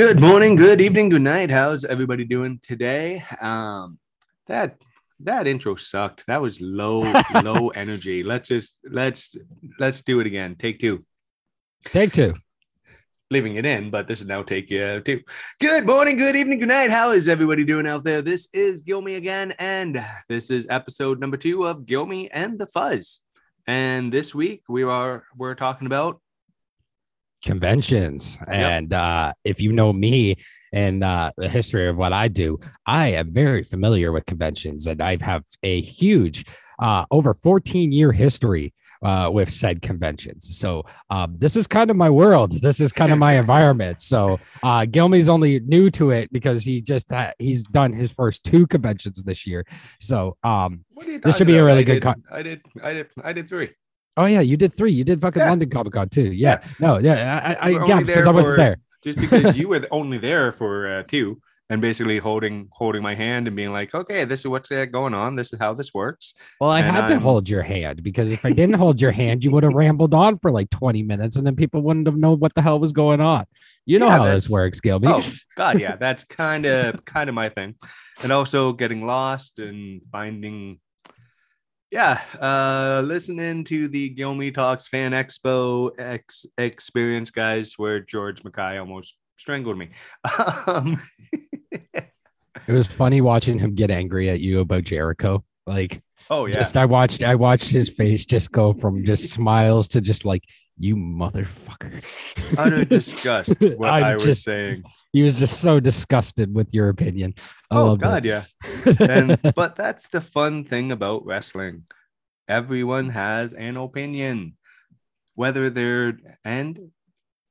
Good morning, good evening, good night. How's everybody doing today? Um, that that intro sucked. That was low, low energy. Let's just let's let's do it again. Take two. Take two. Leaving it in, but this is now take uh, two. Good morning, good evening, good night. How is everybody doing out there? This is Gilmy again, and this is episode number two of Gilmy and the Fuzz. And this week we are we're talking about conventions. And uh, if you know me and uh, the history of what I do, I am very familiar with conventions and I have a huge, uh, over 14 year history. Uh, with said conventions. So um, this is kind of my world. This is kind of my environment. So uh, Gilmy's only new to it because he just ha- he's done his first two conventions this year. So um, what are you this should be a really I good. did- Con- I did, I did, I did three. Oh yeah, you did three. You did fucking Yeah. London Comic Con too. Yeah. No. Yeah. I, I, yeah because there I wasn't for- there. just because you were only there for uh, two and basically holding holding my hand and being like okay this is what's uh, going on this is how this works Well, I And had to I'm- hold your hand because if I didn't hold your hand, you would have rambled on for like 20 minutes and then people wouldn't have known what the hell was going on. You know Yeah, how that's- this works, Gilby. oh god yeah that's kind of kind of my thing and also getting lost and finding yeah uh listening to the gilmy talks fan expo ex- experience guys where george mackay almost strangled me um It was funny watching him get angry at you about Jericho. Like, oh yeah just I watched, I watched his face just go from just smiles to just like, you motherfucker. utter disgust what i was just- saying He was just so disgusted with your opinion. I oh god it. yeah. And but that's the fun thing about wrestling. Everyone has an opinion. Whether they're and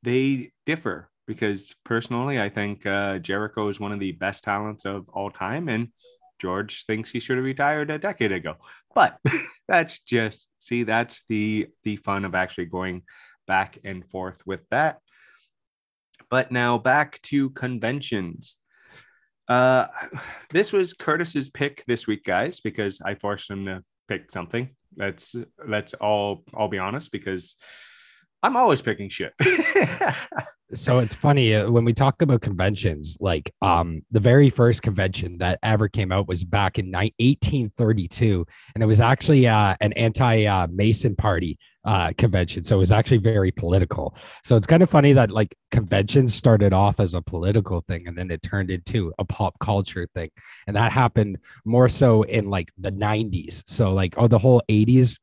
they differ because personally i think uh, jericho is one of the best talents of all time and george thinks he should have retired a decade ago. But that's just see that's the the fun of actually going back and forth with that but now back to conventions uh, this was Curtis's pick this week, guys, because I forced him to pick something. Let's let's all all be honest, because I'm always picking shit. so it's funny uh, when we talk about conventions like um the very first convention that ever came out was back in ni- 1832 and it was actually uh, an anti uh, mason party uh convention so it was actually very political so it's kind of funny that like conventions started off as a political thing and then it turned into a pop culture thing and that happened more so in like the 90s so like oh the whole 80s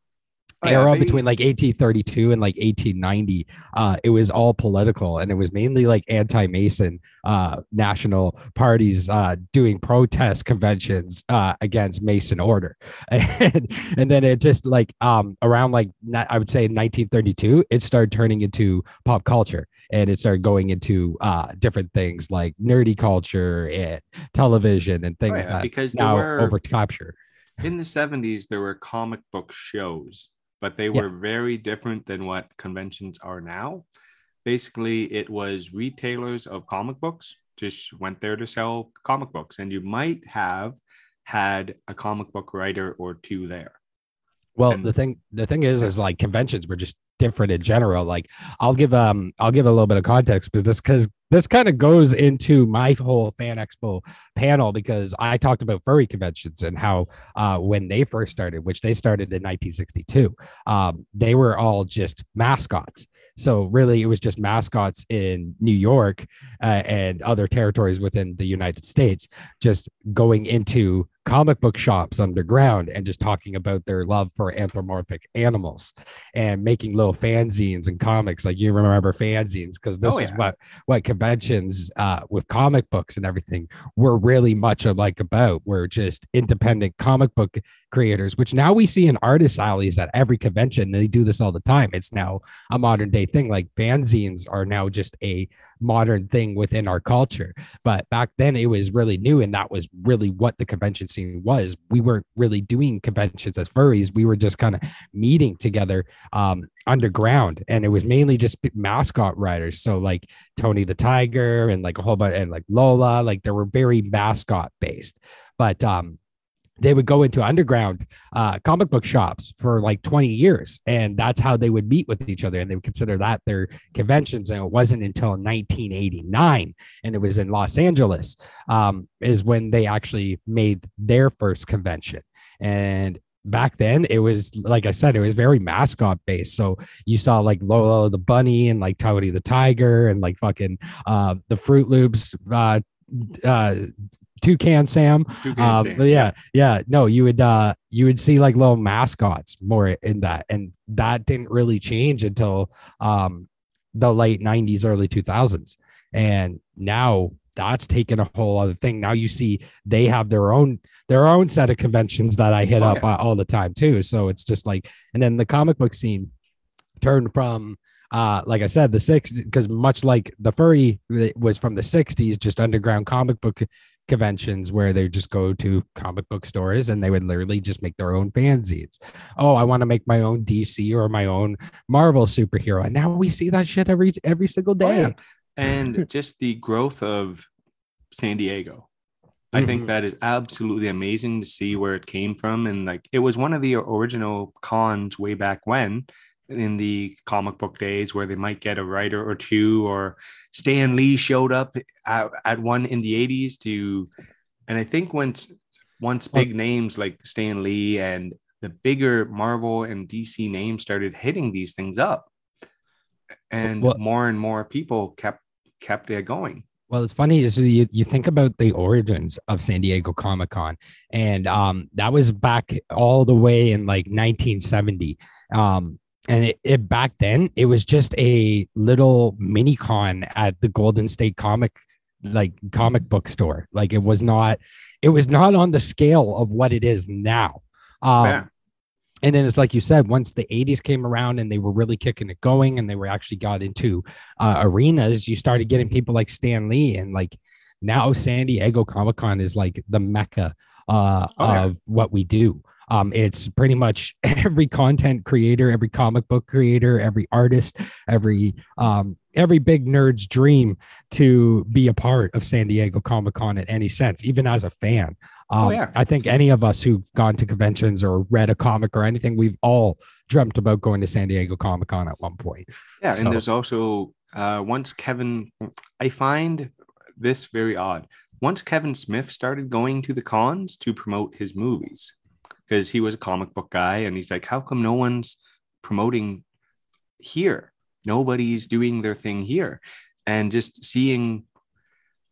Oh, yeah, era they- between like 1832 and like 1890 uh it was all political and it was mainly like anti-mason uh national parties uh doing protest conventions uh against mason order. And and then it just like um around like i would say 1932 it started turning into pop culture and it started going into uh different things like nerdy culture and television and things Oh, yeah, that because now were over capture. In the 70s there were comic book shows, but they Yeah. were very different than what conventions are now. Basically, it was retailers of comic books just went there to sell comic books, and you might have had a comic book writer or two there. Well, And- the thing the thing is is like conventions were just different in general. Like I'll give um I'll give a little bit of context because this because this kind of goes into my whole fan expo panel because I talked about furry conventions and how uh when they first started, which they started in 1962, um, they were all just mascots. So really, it was just mascots in New York uh, and other territories within the United States, just going into comic book shops underground and just talking about their love for anthropomorphic animals and making little fanzines and comics. Like you remember fanzines? Because this Oh, is yeah. what what conventions uh, with comic books and everything were really much like about we're just independent comic book creators which now we see in artist alleys at every convention. They do this all the time. It's now a modern day thing. Like fanzines are now just a modern thing within our culture. But back then it was really new and that was really what the convention was we weren't really doing conventions as furries. We were just kind of meeting together um underground. And it was mainly just mascot riders. So like tony the tiger and like a whole bunch and like lola. Like they were very mascot based but um they would go into underground uh, comic book shops for like 20 years and that's how they would meet with each other and they would consider that their conventions. And it wasn't until 1989 and it was in los angeles um, is when they actually made their first convention. And back then it was like i said it was very mascot based. So you saw like lola the bunny and like tony the tiger and like fucking uh the fruit loops uh uh toucan sam Toucan um, Sam, yeah, yeah, no, you would uh you would see like little mascots more in that, and that didn't really change until um the late '90s, early 2000s, and now that's taken a whole other thing. Now you see they have their own their own set of conventions that I hit Oh, up uh, all the time too. So it's just like, and then the comic book scene turned from uh like i said the six because much like the furry was from the 60s just underground comic book conventions where they just go to comic book stores and they would literally just make their own fanzines oh i want to make my own dc or my own marvel superhero and now we see that shit every every single Oh, day yeah. and just the growth of San Diego. I think that is absolutely amazing to see where it came from. And like it was one of the original cons way back when in the comic book days where they might get a writer or two or Stan Lee showed up at, at one in the 80s to and I think once once big names like Stan Lee and the bigger Marvel and DC names started hitting these things up and Well- more and more people kept kept it going. Well, it's funny is you, you think about the origins of San Diego Comic Con, and um, that was back all the way in like 1970. Um, and it, it back then it was just a little mini con at the Golden State Comic like comic book store. Like it was not, it was not on the scale of what it is now. Um, Yeah. and then it's like you said once the 80s came around and they were really kicking it going and they were actually got into uh, arenas you started getting people like stan lee and like now san diego comic-con is like the mecca uh, Oh, yeah. of what we do um, it's pretty much every content creator every comic book creator every artist every um, every big nerd's dream to be a part of san diego comic-con in any sense even as a fan um, Oh, yeah. I think any of us who've gone to conventions or read a comic or anything, we've all dreamt about going to San Diego Comic Con at one point. Yeah, So- and there's also uh, once Kevin, I find this very odd. Once Kevin Smith started going to the cons to promote his movies, because he was a comic book guy, and he's like, how come no one's promoting here? Nobody's doing their thing here, and just seeing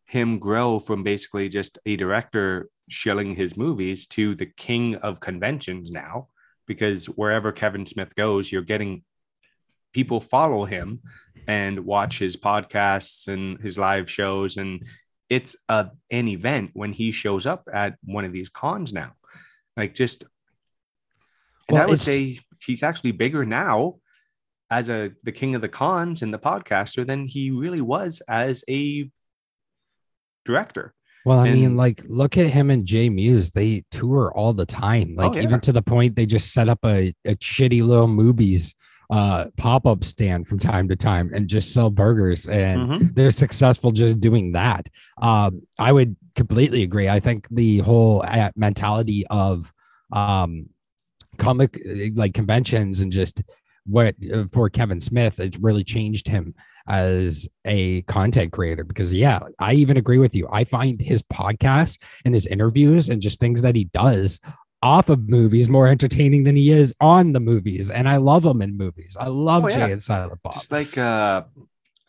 him grow from basically just a director shilling his movies to the king of conventions now because wherever Kevin Smith goes, you're getting people follow him and watch his podcasts and his live shows. And it's a, an event when he shows up at one of these cons now. Like, just, and Well, I would say he's actually bigger now as a the king of the cons and the podcaster than he really was as a director. Well, I mean, like, look at him and Jay Mewes. They tour all the time. Oh, like, Oh, yeah. even to the point they just set up a, a shitty little movies uh pop-up stand from time to time and just sell burgers and Mhm. they're successful just doing that. Um, I would completely agree. I think the whole uh, mentality of um, comic uh, like conventions and just what uh, for Kevin Smith, it's really changed him as a content creator because yeah, I even agree with you. I find his podcast and his interviews and just things that he does off of movies more entertaining than he is on the movies. And I love him in movies. I love Oh, Jay yeah. and Silent Bob. Just like uh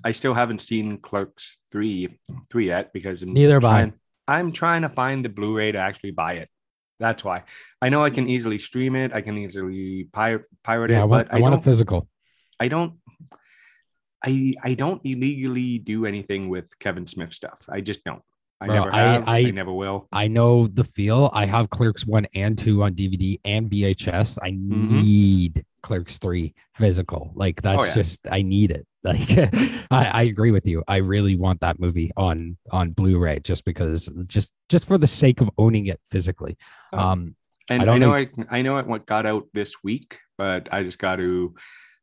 I still haven't seen Clerks 3 3 yet because I'm Neither have I. I'm trying to find the Blu-ray to actually buy it. That's why. I know I can easily stream it. I can easily pirate pirate Yeah, it, I want, but I I, want a physical. I don't. I I don't illegally do anything with Kevin Smith stuff. I just don't. I Bro, never I- have. I, I- never will. I know the feel. I have Clerks one and two on DVD and VHS. I Mm-hmm. need Clerks three physical. Like that's Oh, yeah. just I need it. Like I, I agree with you. I really want that movie on on Blu-ray just because just just for the sake of owning it physically. Oh. Um And I I, know know- I I know it what got out this week, but I just got to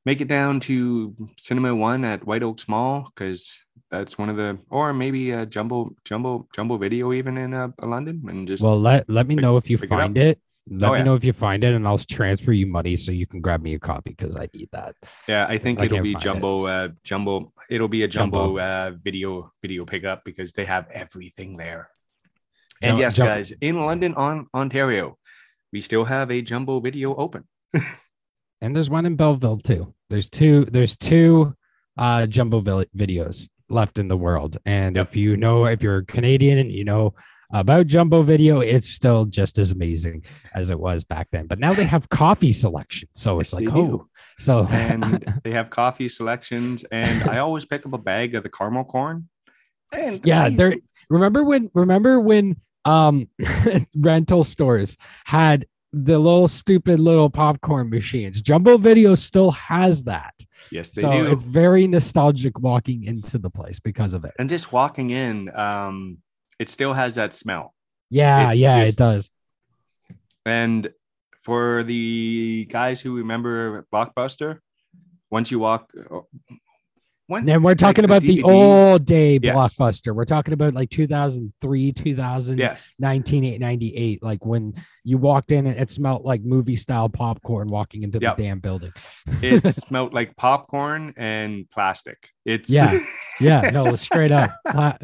make it down to Cinema One at White Oaks Mall because that's one of the, or maybe a jumbo jumbo jumbo video even in uh, London, and just well let let me pick- know if you pick it find it. Let Oh, me yeah. know if you find it and I'll transfer you money so you can grab me a copy because I need that. yeah, I think I it'll be find it. jumbo uh, jumbo. It'll be a jumbo, Jumbo. uh, video video pickup because they have everything there. And yes, jum- guys, in London, on Ontario, we still have a jumbo video open. and there's one in Belleville too. There's two. There's two uh, jumbo videos left in the world, and Yep. if you know, if you're Canadian and you know about jumbo video, it's still just as amazing as it was back then. But now they have coffee selections. so it's Yes, like oh, do. so and they have coffee selections and i always pick up a bag of the caramel corn and yeah, there. Remember when? Remember when? Um, rental stores had the little stupid little popcorn machines. Jumbo Video still has that. yes they so do it's very nostalgic walking into the place because of it. and just walking in um it still has that smell Yeah, It's yeah, just- it does. and for the guys who remember blockbuster once you walk when And we're talking like about the DVD old day Yes. blockbuster. We're talking about like 2003, 2000, yes 1998, like when you walked in and it smelled like movie style popcorn walking into Yep. the damn building. it smelled like popcorn and plastic it's Yeah. Yeah, no, straight up Pla-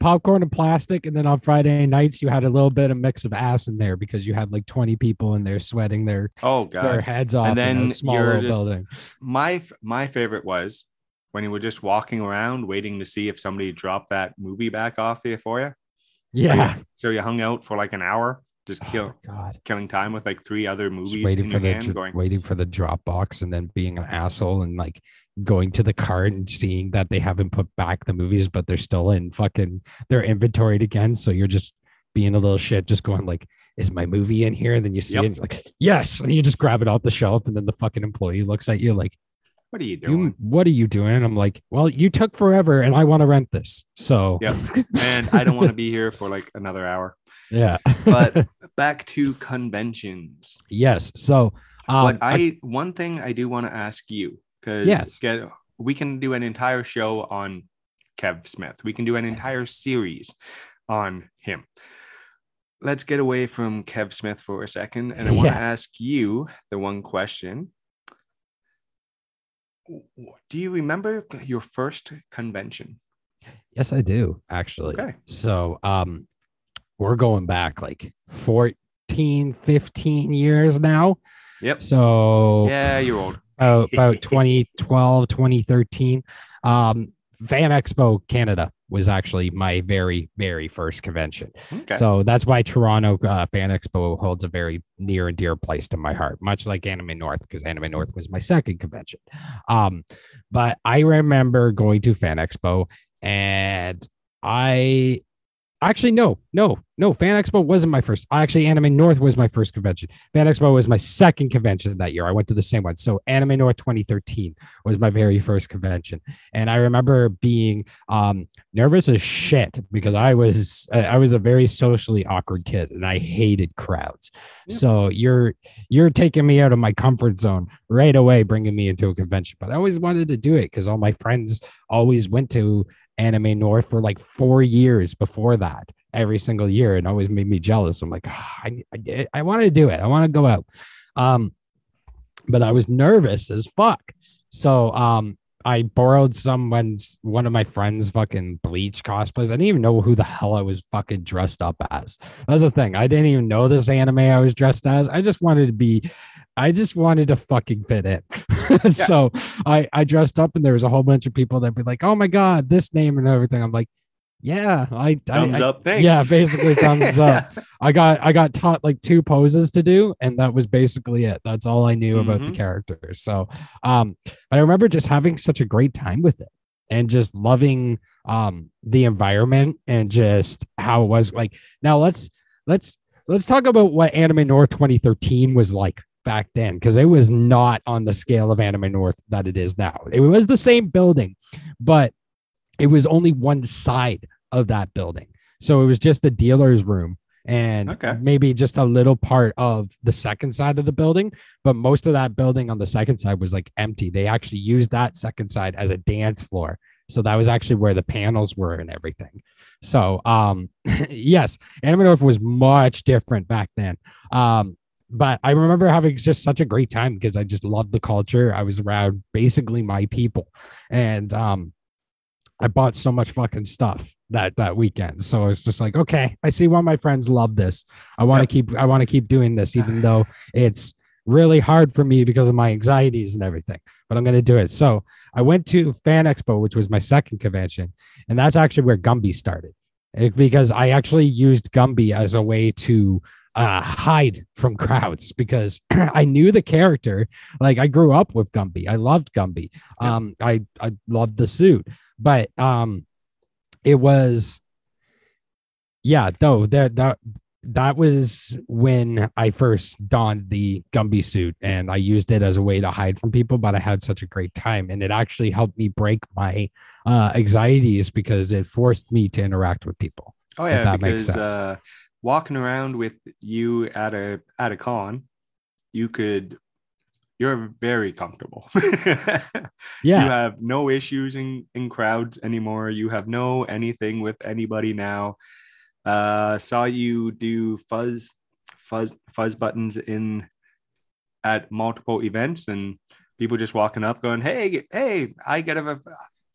popcorn and plastic. And then on Friday nights, you had a little bit of mix of ass in there because you had like 20 people in there sweating their, oh god their heads off in then a small little just- building. my my favorite was when you were just walking around waiting to see if somebody dropped that movie back off here for you. Yeah. So you hung out for like an hour, just Oh kill, God. killing time with like three other Just movies waiting in for your the hand, going, waiting for the drop box and then being an asshole and like going to the cart and seeing that they haven't put back the movies but they're still in fucking they're inventoried again so you're just being a little shit just going like is my movie in here and then you see Yep. it like yes and you just grab it off the shelf and then the fucking employee looks at you like "What are you doing?" you what are you doing i'm like well you took forever and i want to rent this so yeah. and I don't want to be here for like another hour. yeah But back to conventions. yes so um, but I, one thing I do want to ask you because Yes. get we can do an entire show on Kev Smith. We can do an entire series on him. Let's get away from Kev Smith for a second, and I want to Yeah. ask you the one question. Do you remember your first convention? Yes, I do actually. Okay. So, um, we're going back like 14, 15 years now. Yep. So, Yeah, you're old. about, about 2012, 2013. Um, Fan Expo Canada was actually my very, very first convention. Okay. So that's why Toronto uh, Fan Expo holds a very near and dear place to my heart, much like Anime North, because Anime North was my second convention. Um, but I remember going to Fan Expo and I actually no, no, no. Fan Expo wasn't my first. Actually, Anime North was my first convention. Fan Expo was my second convention that year. I went to the same one. So Anime North 2013 was my very first convention, and I remember being um nervous as shit because I was I was a very socially awkward kid and I hated crowds. Yep. So you're you're taking me out of my comfort zone right away, bringing me into a convention. But I always wanted to do it because all my friends always went to Anime North for like four years before that, every single year, and always made me jealous. I'm like, "Ah, I I, I want to do it. I want to go out. Um, but I was nervous as fuck. So um, I borrowed someone's one of my friends' fucking bleach cosplays. I didn't even know who the hell I was fucking dressed up as. That's the thing. I didn't even know this anime I was dressed as. I just wanted to be, I just wanted to fucking fit in. so I I dressed up and there was a whole bunch of people that'd be like, oh my god, this name and everything. I'm like, Yeah, I Thumbs I, up. Thanks. Yeah, basically thumbs up. I got I got taught like two poses to do, and that was basically it. That's all I knew about the Mhm. characters. So, um, but I remember just having such a great time with it, and just loving um the environment and just how it was. Like now, let's let's let's talk about what Anime North 2013 was like back then, because it was not on the scale of Anime North that it is now. It was the same building, but it was only one side of that building. So it was just the dealer's room and Okay. maybe just a little part of the second side of the building. But most of that building on the second side was like empty. They actually used that second side as a dance floor. So that was actually where the panels were and everything. So um yes, Anime North was much different back then. Um but I remember having just such a great time because I just loved the culture. I was around basically my people. And um I bought so much fucking stuff that that weekend. So it's just like, okay, I see why my friends love this. I want to Yep. keep I want to keep doing this, even though it's really hard for me because of my anxieties and everything. But I'm gonna do it. So I went to Fan Expo, which was my second convention, and that's actually where Gumby started. It- because I actually used Gumby as a way to uh, hide from crowds because I knew the character. Like I grew up with Gumby. I loved Gumby. Yeah. Um, I I loved the suit, but um, it was yeah. Though that that that was when I first donned the Gumby suit, and I used it as a way to hide from people. But I had such a great time, and it actually helped me break my uh, anxieties because it forced me to interact with people. Oh yeah, that makes because sense. uh, walking around with you at a at a con, you could you're very comfortable. Yeah. You have no issues in, in crowds anymore. You have no anything with anybody now. Uh saw you do fuzz fuzz fuzz buttons in at multiple events and people just walking up going, Hey, hey, I get a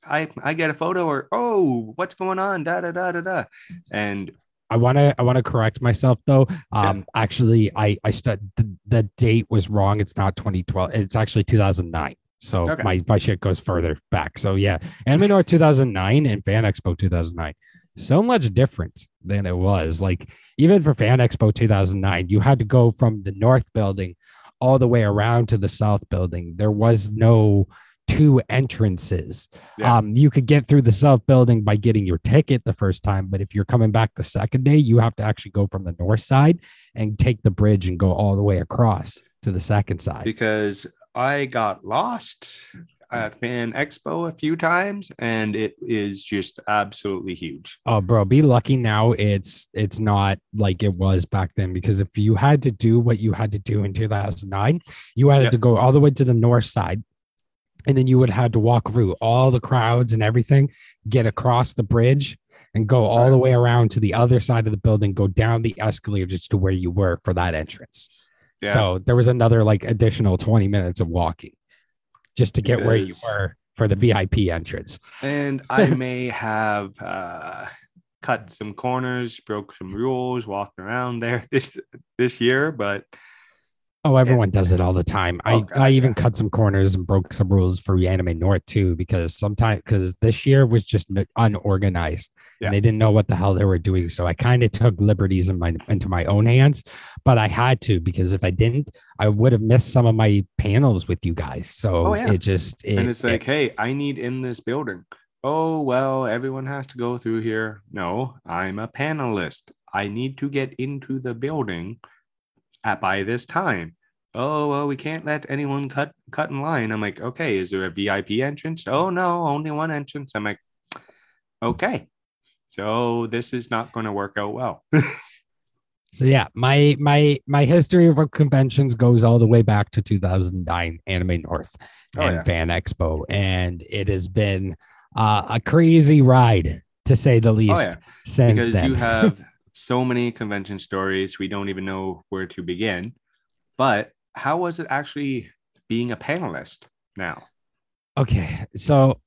I I get a photo or oh what's going on? Da da da da da. And I want to I want to correct myself though. Um, actually, I I stu- the, the date was wrong. It's not 2012. It's actually 2009. So Okay. my my shit goes further back. So yeah, Anime North 2009 and Fan Expo 2009. So much different than it was. Like even for Fan Expo 2009, you had to go from the north building all the way around to the south building. There was no two entrances. Yeah. Um, you could get through the south building by getting your ticket the first time, but if you're coming back the second day, you have to actually go from the north side and take the bridge and go all the way across to the second side. because I got lost at Fan Expo a few times and it is just absolutely huge. Oh, bro, be lucky now. It's it's not like it was back then because if you had to do what you had to do in 2009, you had Yep. to go all the way to the north side, and then you would have to walk through all the crowds and everything, get across the bridge, and go all the way around to the other side of the building, go down the escalator just to where you were for that entrance. Yeah. So there was another like additional 20 minutes of walking just to get where you were for the VIP entrance. and I may have uh, cut some corners, broke some rules, walking around there this this year, but Oh, everyone does it all the time. I, Oh, I even cut some corners and broke some rules for Anime North too, because sometimes because this year was just unorganized Yeah. and they didn't know what the hell they were doing. So I kind of took liberties in my into my own hands, but I had to because if I didn't, I would have missed some of my panels with you guys. So Oh, yeah. it just it, and it's like, it- hey, I need in this building. Oh, well, everyone has to go through here. No, I'm a panelist. I need to get into the building at by this time. Oh, well, we can't let anyone cut cut in line. I'm like, okay, is there a VIP entrance? Oh no, only one entrance. I'm like, okay. So this is not going to work out well. So yeah, my my my history of conventions goes all the way back to 2009 Anime North Oh, and yeah. Fan Expo, and it has been uh, a crazy ride to say the least Oh yeah. since because then. you have so many convention stories. We don't even know where to begin. But how was it actually being a panelist now? Okay, so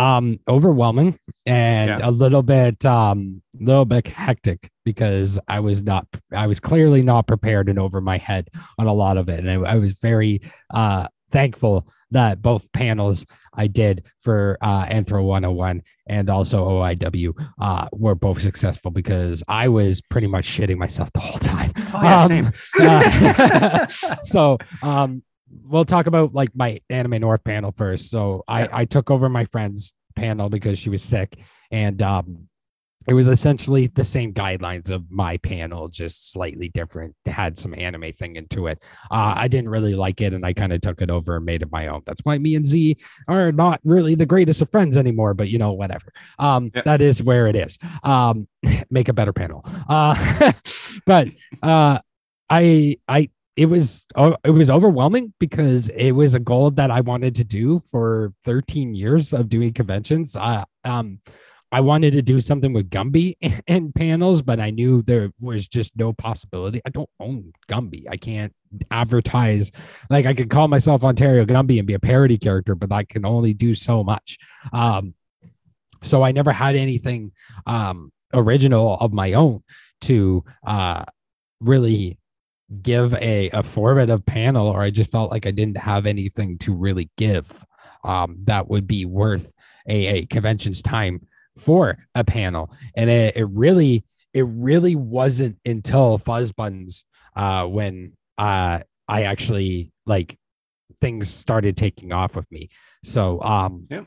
um overwhelming and Yeah. a little bit um little bit hectic because I was not I was clearly not prepared and over my head on a lot of it, and I, I was very uh thankful that both panels I did for uh, Anthro 101 and also OIW uh, were both successful because I was pretty much shitting myself the whole time. Oh, yeah, Um, same. uh, so um, we'll talk about like my Anime North panel first. So I. I took over my friend's panel because she was sick, and um, it was essentially the same guidelines of my panel, just slightly different. It had some anime thing into it. Uh, I didn't really like it, and I kind of took it over and made it my own. That's why me and Z are not really the greatest of friends anymore. But you know, whatever. Um, Yeah. that is where it is. Um, make a better panel. Uh, but uh, I I it was it was overwhelming because it was a goal that I wanted to do for 13 years of doing conventions. I um I wanted to do something with Gumby and panels, but I knew there was just no possibility. I don't own Gumby. I can't advertise like I could call myself Ontario Gumby and be a parody character, but I can only do so much. Um so I never had anything um original of my own to uh really give a, a formative panel or I just felt like I didn't have anything to really give um, that would be worth a, a convention's time for a panel. And it, it really, it really wasn't until Fuzz Buttons uh, when uh, I actually like things started taking off with me. So um, Yeah.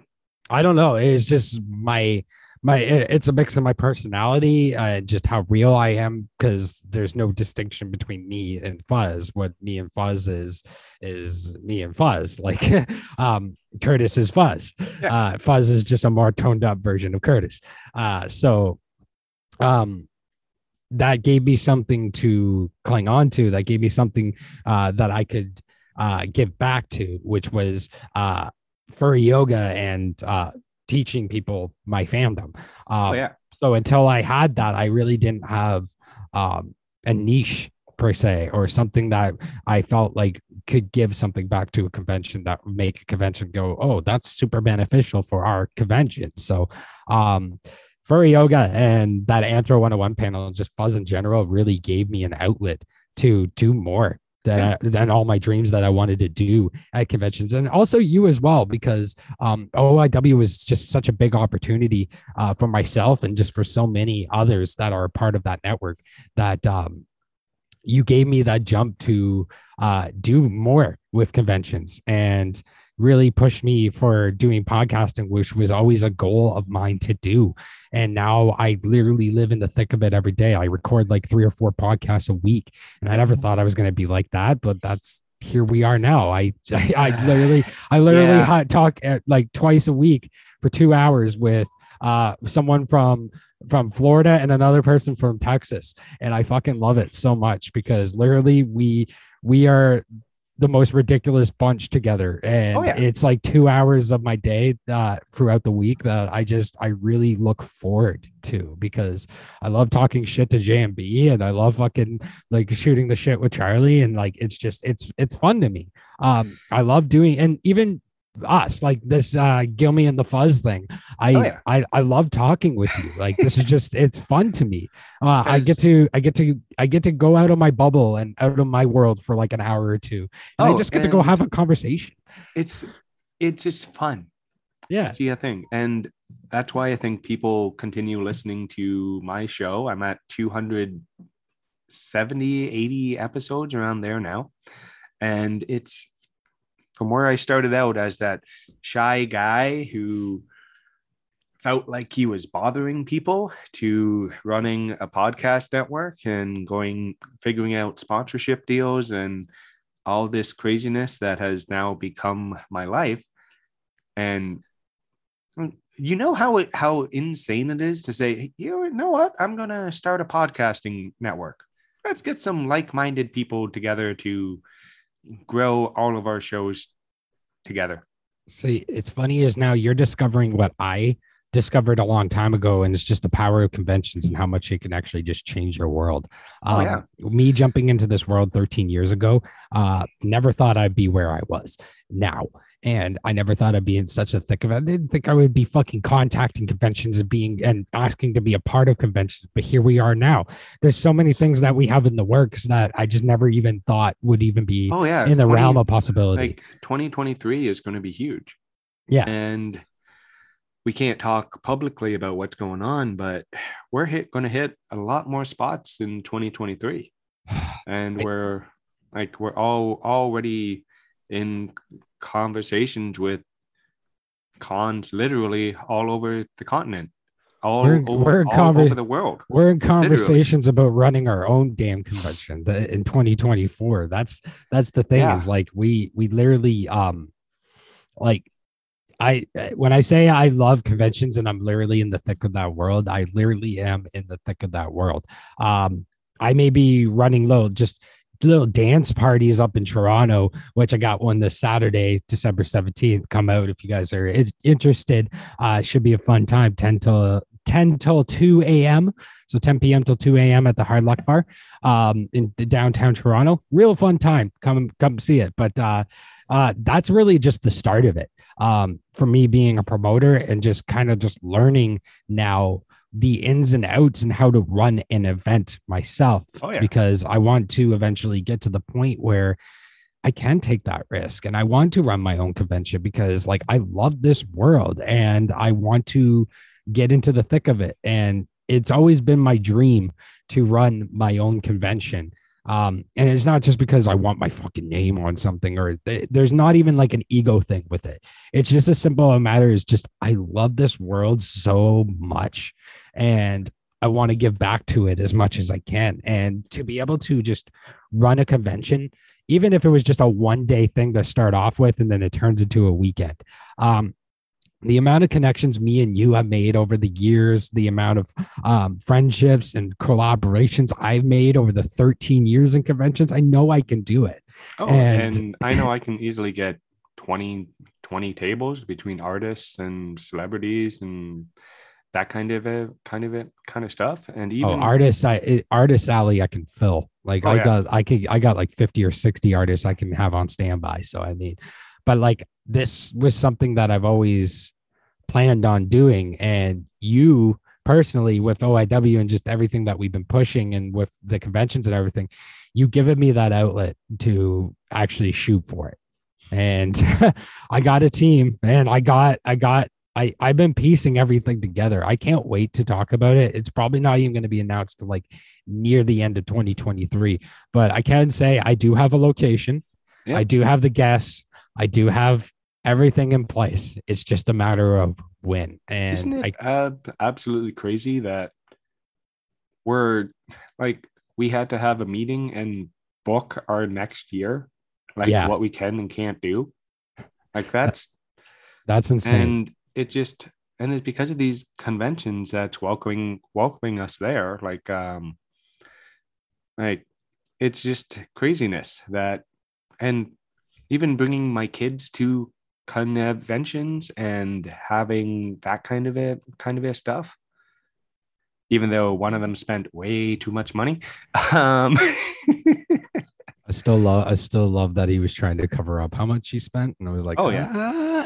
I don't know. It's just my my it's a mix of my personality and just how real I am because there's no distinction between me and Fuzz. What me and Fuzz is is me and Fuzz. Like um Curtis is Fuzz. Yeah. Uh Fuzz is just a more toned up version of Curtis. Uh so um that gave me something to cling on to that gave me something uh that I could uh give back to which was uh furry yoga and uh teaching people my fandom. Um, Oh, yeah. So until I had that, I really didn't have um, a niche per se or something that I felt like could give something back to a convention that would make a convention go, oh, that's super beneficial for our convention. So um, furry yoga and that Anthro 101 panel and just fuzz in general really gave me an outlet to do more that than all my dreams that I wanted to do at conventions. And also you as well because um, OIW was just such a big opportunity uh, for myself and just for so many others that are a part of that network that um, you gave me that jump to uh, do more with conventions. And really pushed me for doing podcasting, which was always a goal of mine to do. And now I literally live in the thick of it every day. I record like three or four podcasts a week, and I never thought I was going to be like that, but that's here we are now. I I, I literally I literally Yeah. talk at like twice a week for two hours with uh someone from from Florida and another person from Texas and I fucking love it so much because literally we we are the most ridiculous bunch together and Oh, yeah. it's like 2 hours of my day uh throughout the week that I just I really look forward to because I love talking shit to JMB and I love fucking like shooting the shit with Charlie and like it's just it's it's fun to me. Um I love doing and even us like this uh Gilmy and the Fuzz thing. I Oh, yeah. I I love talking with you. Like this is just it's fun to me. Uh, I get to I get to I get to go out of my bubble and out of my world for like an hour or two. And I Oh, just get to go have a conversation. It's it's just fun. Yeah. see a thing and that's why i think people continue listening to my show i'm at 270 80 episodes around there now and it's from where i started out as that shy guy who felt like he was bothering people to running a podcast network and going figuring out sponsorship deals and all this craziness that has now become my life. And mm, you know how it how insane it is to say you know what? I'm going to start a podcasting network. Let's get some like-minded people together to grow all of our shows together See, it's funny is now you're discovering what I discovered a long time ago, and it's just the power of conventions and how much it can actually just change your world. Oh, Um, yeah. Me jumping into this world 13 years ago, uh, never thought I'd be where I was now. And I never thought I'd be in such a thick of it. I didn't think I would be fucking contacting conventions and being and asking to be a part of conventions. But here we are now. There's so many things that we have in the works that I just never even thought would even be Oh yeah, in the 20 realm of possibility. Like 2023 is going to be huge. Yeah. and we can't talk publicly about what's going on, but we're hit going to hit a lot more spots in 2023, and we're like we're all already in conversations with cons literally all over the continent, all, We're- over, we're in all conver- over the world. We're in conversations about running our own damn convention the- in 2024. That's that's the thing Yeah. is like we we literally um like I when I say I love conventions and I'm literally in the thick of that world, I literally am in the thick of that world. Um I may be running low. just little dance parties up in Toronto, which I got one this Saturday, December 17th. Come out if you guys are interested. Uh, should be a fun time, 10 till 10 till 2 a.m. So 10 p.m. till 2 a.m. at the Hard Luck Bar um, in downtown Toronto. Real fun time. Come come see it. But uh, uh, that's really just the start of it. Um, for me being a promoter and just kind of just learning now the ins and outs and how to run an event myself Oh, yeah. because I want to eventually get to the point where I can take that risk and I want to run my own convention because like I love this world and I want to get into the thick of it. And it's always been my dream to run my own convention. Um and it's not just because I want my fucking name on something or th- there's not even like an ego thing with it. It's just a simple matter as just I love this world so much and I want to give back to it as much as I can. And to be able to just run a convention, even if it was just a one day thing to start off with, and then it turns into a weekend. Um, the amount of connections me and you have made over the years, the amount of um, friendships and collaborations I've made over the 13 years in conventions, I know I can do it. Oh, And- and, I know I can easily get 20, 20 tables between artists and celebrities and that kind of a kind of it kind of stuff. And oh, even oh, artists, I artist alley, I can fill. Like Oh, I yeah. got, I could, I got like fifty or sixty artists I can have on standby. So I mean, but like this was something that I've always planned on doing, and you personally with OIW and just everything that we've been pushing and with the conventions and everything, you've given me that outlet to actually shoot for it. And I got a team, and I got, I got I, I've been piecing everything together. I can't wait to talk about it. It's probably not even going to be announced like near the end of 2023, but I can say I do have a location. Yeah. I do have the guests. I do have everything in place. It's just a matter of when. And Isn't I, it ab- absolutely crazy that we're like we had to have a meeting and book our next year, like Yeah. what we can and can't do. Like that's that's insane. and it just and it's because of these conventions that's welcoming welcoming us there. Like um, like it's just craziness that and even bringing my kids to conventions and having that kind of a kind of a stuff even though one of them spent way too much money um I still love I still love that he was trying to cover up how much he spent. And I was like, Oh, yeah.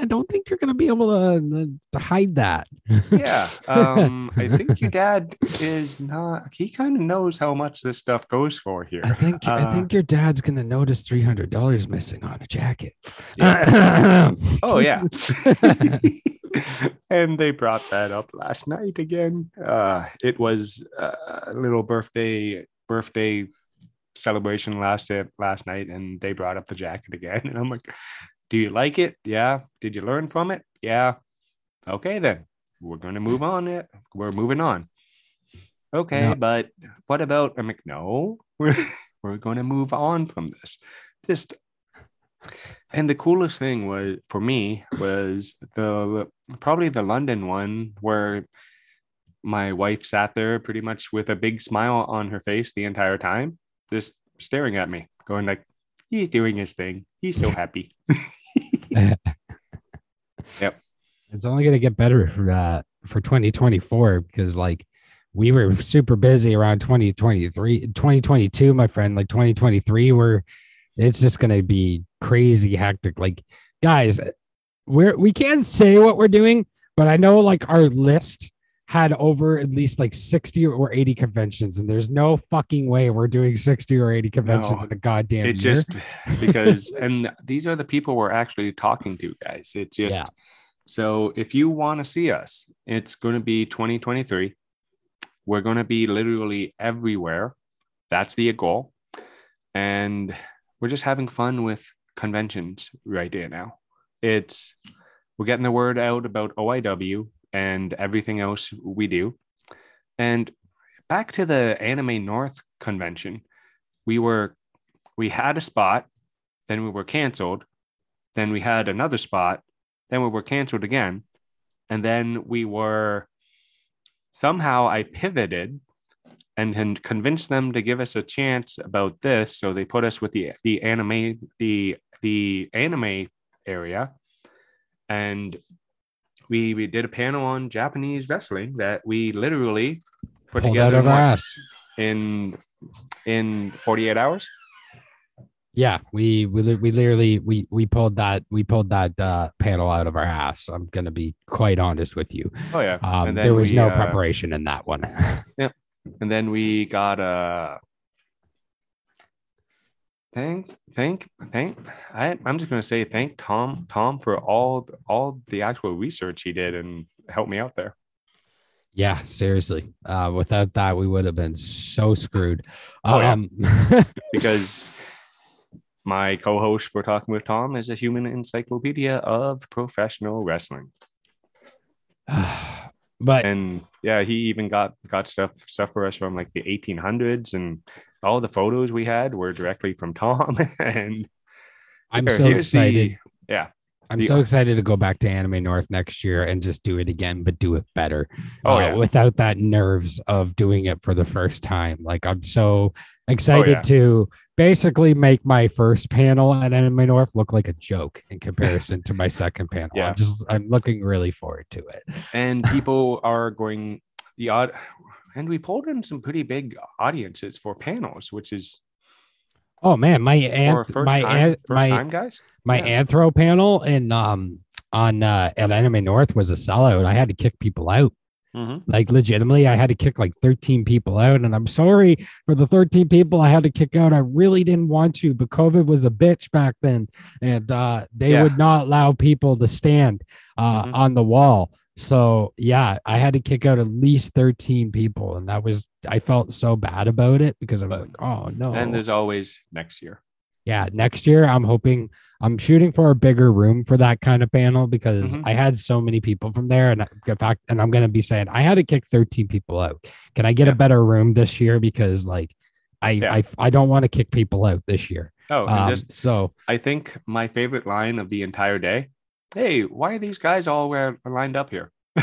"Ah, I don't think you're gonna be able to, to hide that. yeah um i think your dad is not he kind of knows how much this stuff goes for here I think I Uh, think your dad's gonna notice three hundred dollars missing on a jacket. oh yeah and they brought that up last night again uh it was a little birthday birthday celebration last last night and they brought up the jacket again and i'm like do you like it? Yeah. Did you learn from it? Yeah. Okay then. We're going to move on it. We're moving on. Okay No. but what about i'm like no. We're, we're going to move on from this. Just and the coolest thing was for me was the probably the London one where my wife sat there pretty much with a big smile on her face the entire time, just staring at me, going like, "He's doing his thing. He's so happy." It's only gonna get better for that. for 2024 because like we were super busy around 2023 2022 my friend like 2023 we're it's just gonna be crazy hectic like guys we're we can't say what we're doing but i know like our list had over at least like 60 or 80 conventions and there's no fucking way we're doing 60 or 80 conventions No, in a goddamn it year. just because and these are the people we're actually talking to guys. It's just Yeah. so if you want to see us it's going to be 2023 we're going to be literally everywhere. That's the goal. And we're just having fun with conventions right there now. It's we're getting the word out about oiw and everything else we do and back to the anime north convention we were we had a spot, then we were canceled, then we had another spot, then we were canceled again, and then we were somehow I pivoted and, and convinced them to give us a chance about this. So they put us with the the anime the the anime area, and we we did a panel on Japanese wrestling that we literally put pulled out together of in our ass. in in 48 hours. yeah we we we literally we we pulled that we pulled that uh panel out of our ass. I'm gonna be quite honest with you. Oh yeah, um there was we, no uh, preparation in that one. Yeah. And then we got uh thank thank thank I, i'm just going to say thank tom tom for all all the actual research he did and helped me out there. Yeah seriously. Uh without that we would have been so screwed. Oh, yeah. um because my co-host for talking with tom is a human encyclopedia of professional wrestling. But and yeah he even got got stuff stuff for us from like the 1800s and all the photos we had were directly from tom and i'm so here's the- excited yeah I'm The- so excited to go back to Anime North next year and just do it again, but do it better. Oh, uh, yeah. without that nerves of doing it for the first time. Like I'm so excited Oh, yeah. to basically make my first panel at Anime North look like a joke in comparison to my second panel. Yeah. I'm just I'm looking really forward to it. and people are going the odd and we pulled in some pretty big audiences for panels which is Oh man, my anth- first my time my time guys my Yeah. anthro panel in um on uh at Anime North was a sellout. I had to kick people out. Mhm. Like legitimately, I had to kick like 13 people out. And I'm sorry for the 13 people I had to kick out. I really didn't want to, but COVID was a bitch back then. And uh, they Yeah. would not allow people to stand uh, Mhm. on the wall. So yeah, I had to kick out at least 13 people. And that was I felt so bad about it because I was But- like, oh no. and there's always next year yeah, next year I'm hoping I'm shooting for a bigger room for that kind of panel because Mhm. I had so many people from there, and I- in fact, and I'm gonna be saying I had to kick 13 people out. Can I get Yeah. a better room this year? Because like I Yeah. I, I don't want to kick people out this year. oh Um, just so i think my favorite line of the entire day hey why are these guys all where lined up here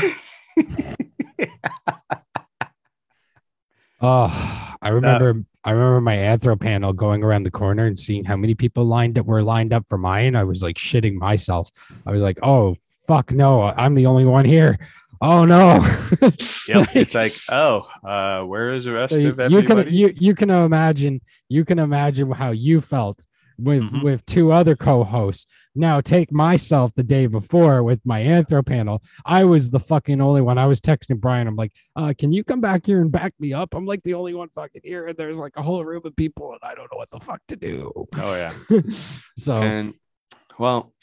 oh, I remember I remember my anthro panel going around the corner and seeing how many people lined up were lined up for mine. I was like shitting myself. I was like, oh fuck no, I'm the only one here. Oh no. yep it's like oh uh where is the rest So you, of you can you you can imagine you can imagine how you felt with Mhm. with two other co-hosts. Now take myself the day before with my anthro panel. I was the fucking only one. I was texting Brian. I'm like, uh, can you come back here and back me up? I'm like the only one fucking here, and there's like a whole room of people, and I don't know what the fuck to do. oh yeah so And well,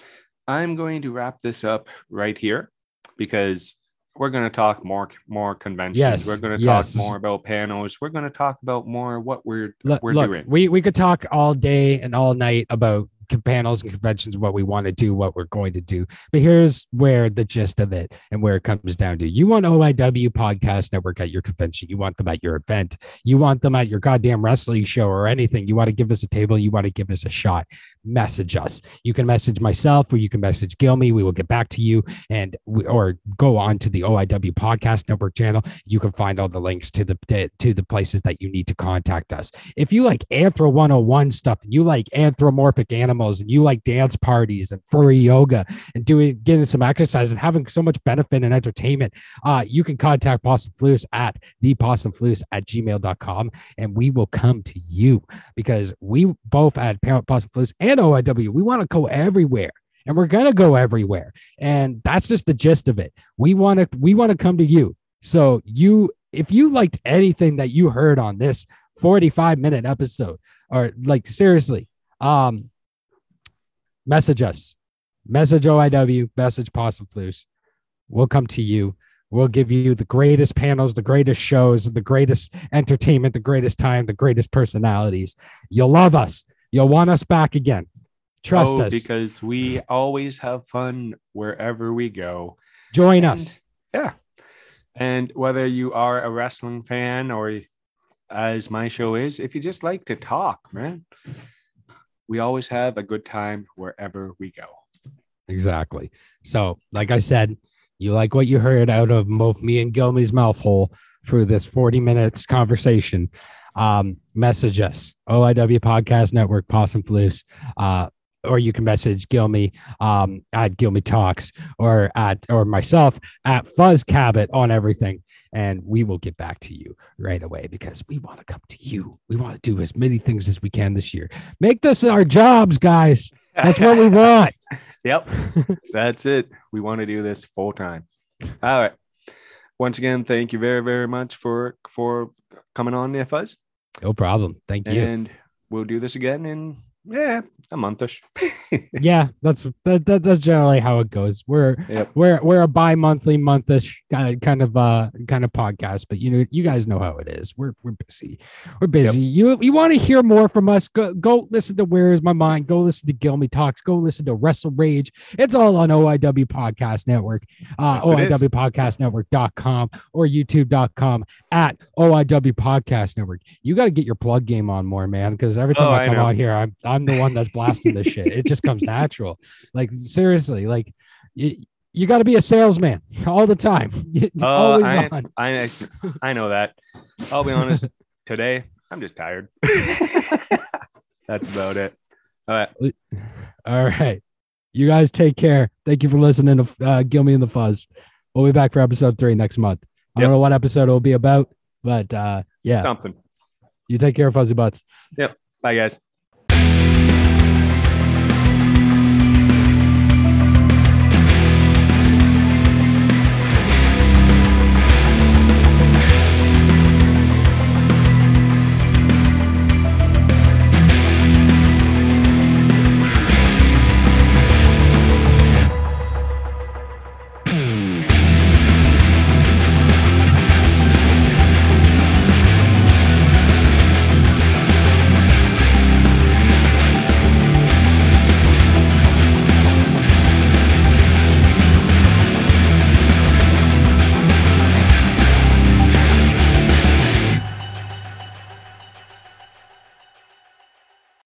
I'm going to wrap this up right here because we're going to talk more more conventions. Yes, we're going to yes. talk more about panels. We're going to talk about more what we're look, we're look, doing. we we could talk all day and all night about panels and conventions, what we want to do, what we're going to do. But here's where the gist of it and where it comes down to: you want OIW Podcast Network at your convention, you want them at your event, you want them at your goddamn wrestling show or anything. You want to give us a table, you want to give us a shot. Message us. You can message myself, or you can message Gilmy. We will get back to you, and we, or go on to the OIW Podcast Network channel. You can find all the links to the to the places that you need to contact us. If you like Anthro 101 stuff, you like anthropomorphic animals animals and you like dance parties and furry yoga and doing getting some exercise and having so much benefit and entertainment, uh, you can contact Possum Flus at the Possum Flus at gmail.com and we will come to you because we both at Parent Possum Flus and OIW, we want to go everywhere and we're gonna go everywhere. And that's just the gist of it. We want to we want to come to you. So you if you liked anything that you heard on this 45 minute episode, or like seriously, um message us. Message OIW, message Possum Flus. We'll come to you. We'll give you the greatest panels, the greatest shows, the greatest entertainment, the greatest time, the greatest personalities. You'll love us. You'll want us back again. Trust oh, us. because we always have fun wherever we go. Join And- us. Yeah. And whether you are a wrestling fan or as my show is, if you just like to talk, man, we always have a good time wherever we go. Exactly. So, like I said, you like what you heard out of both me and Gilmy's mouth hole through this 40 minutes conversation. Um, message us, OIW Podcast Network, Possum Flus, uh, or you can message Gilmy um, at Gilmy Talks or at or myself at Fuzz Cabot on everything, and we will get back to you right away because we want to come to you. We want to do as many things as we can this year. Make this our jobs, guys. That's what we want. Yep. That's it. We want to do this full time. All right. Once again, thank you very, very much for for coming on Fuzz. No problem. Thank you. And we'll do this again in yeah, a monthish. yeah, that's that, that that's generally how it goes. We're Yep. we're we're a bi-monthly, monthish kind of kind of uh kind of podcast, but you know you guys know how it is. We're we're busy. We're busy. You you want to hear more from us? Go go listen to Where Is My Mind. Go listen to Gilmy Talks. Go listen to Wrestle Rage. It's all on OIW Podcast Network. Uh Yes, it is. OIWPodcastNetwork.com or YouTube.com at OIW Podcast Network. You got to get your plug game on more, man, because every time Oh, I I come know. out here, I'm I'm the one that's blasting this shit. It just comes natural. Like seriously, like you, you got to be a salesman all the time. Uh, Always I, on. I I know that. I'll be honest. Today, I'm just tired. That's about it. All right. All right. You guys take care. Thank you for listening to uh, Gilmy and the Fuzz. We'll be back for episode three next month. I Yep. don't know what episode it will be about, but uh, yeah, Something. you take care, of Fuzzy Butts. Yep. Bye, guys.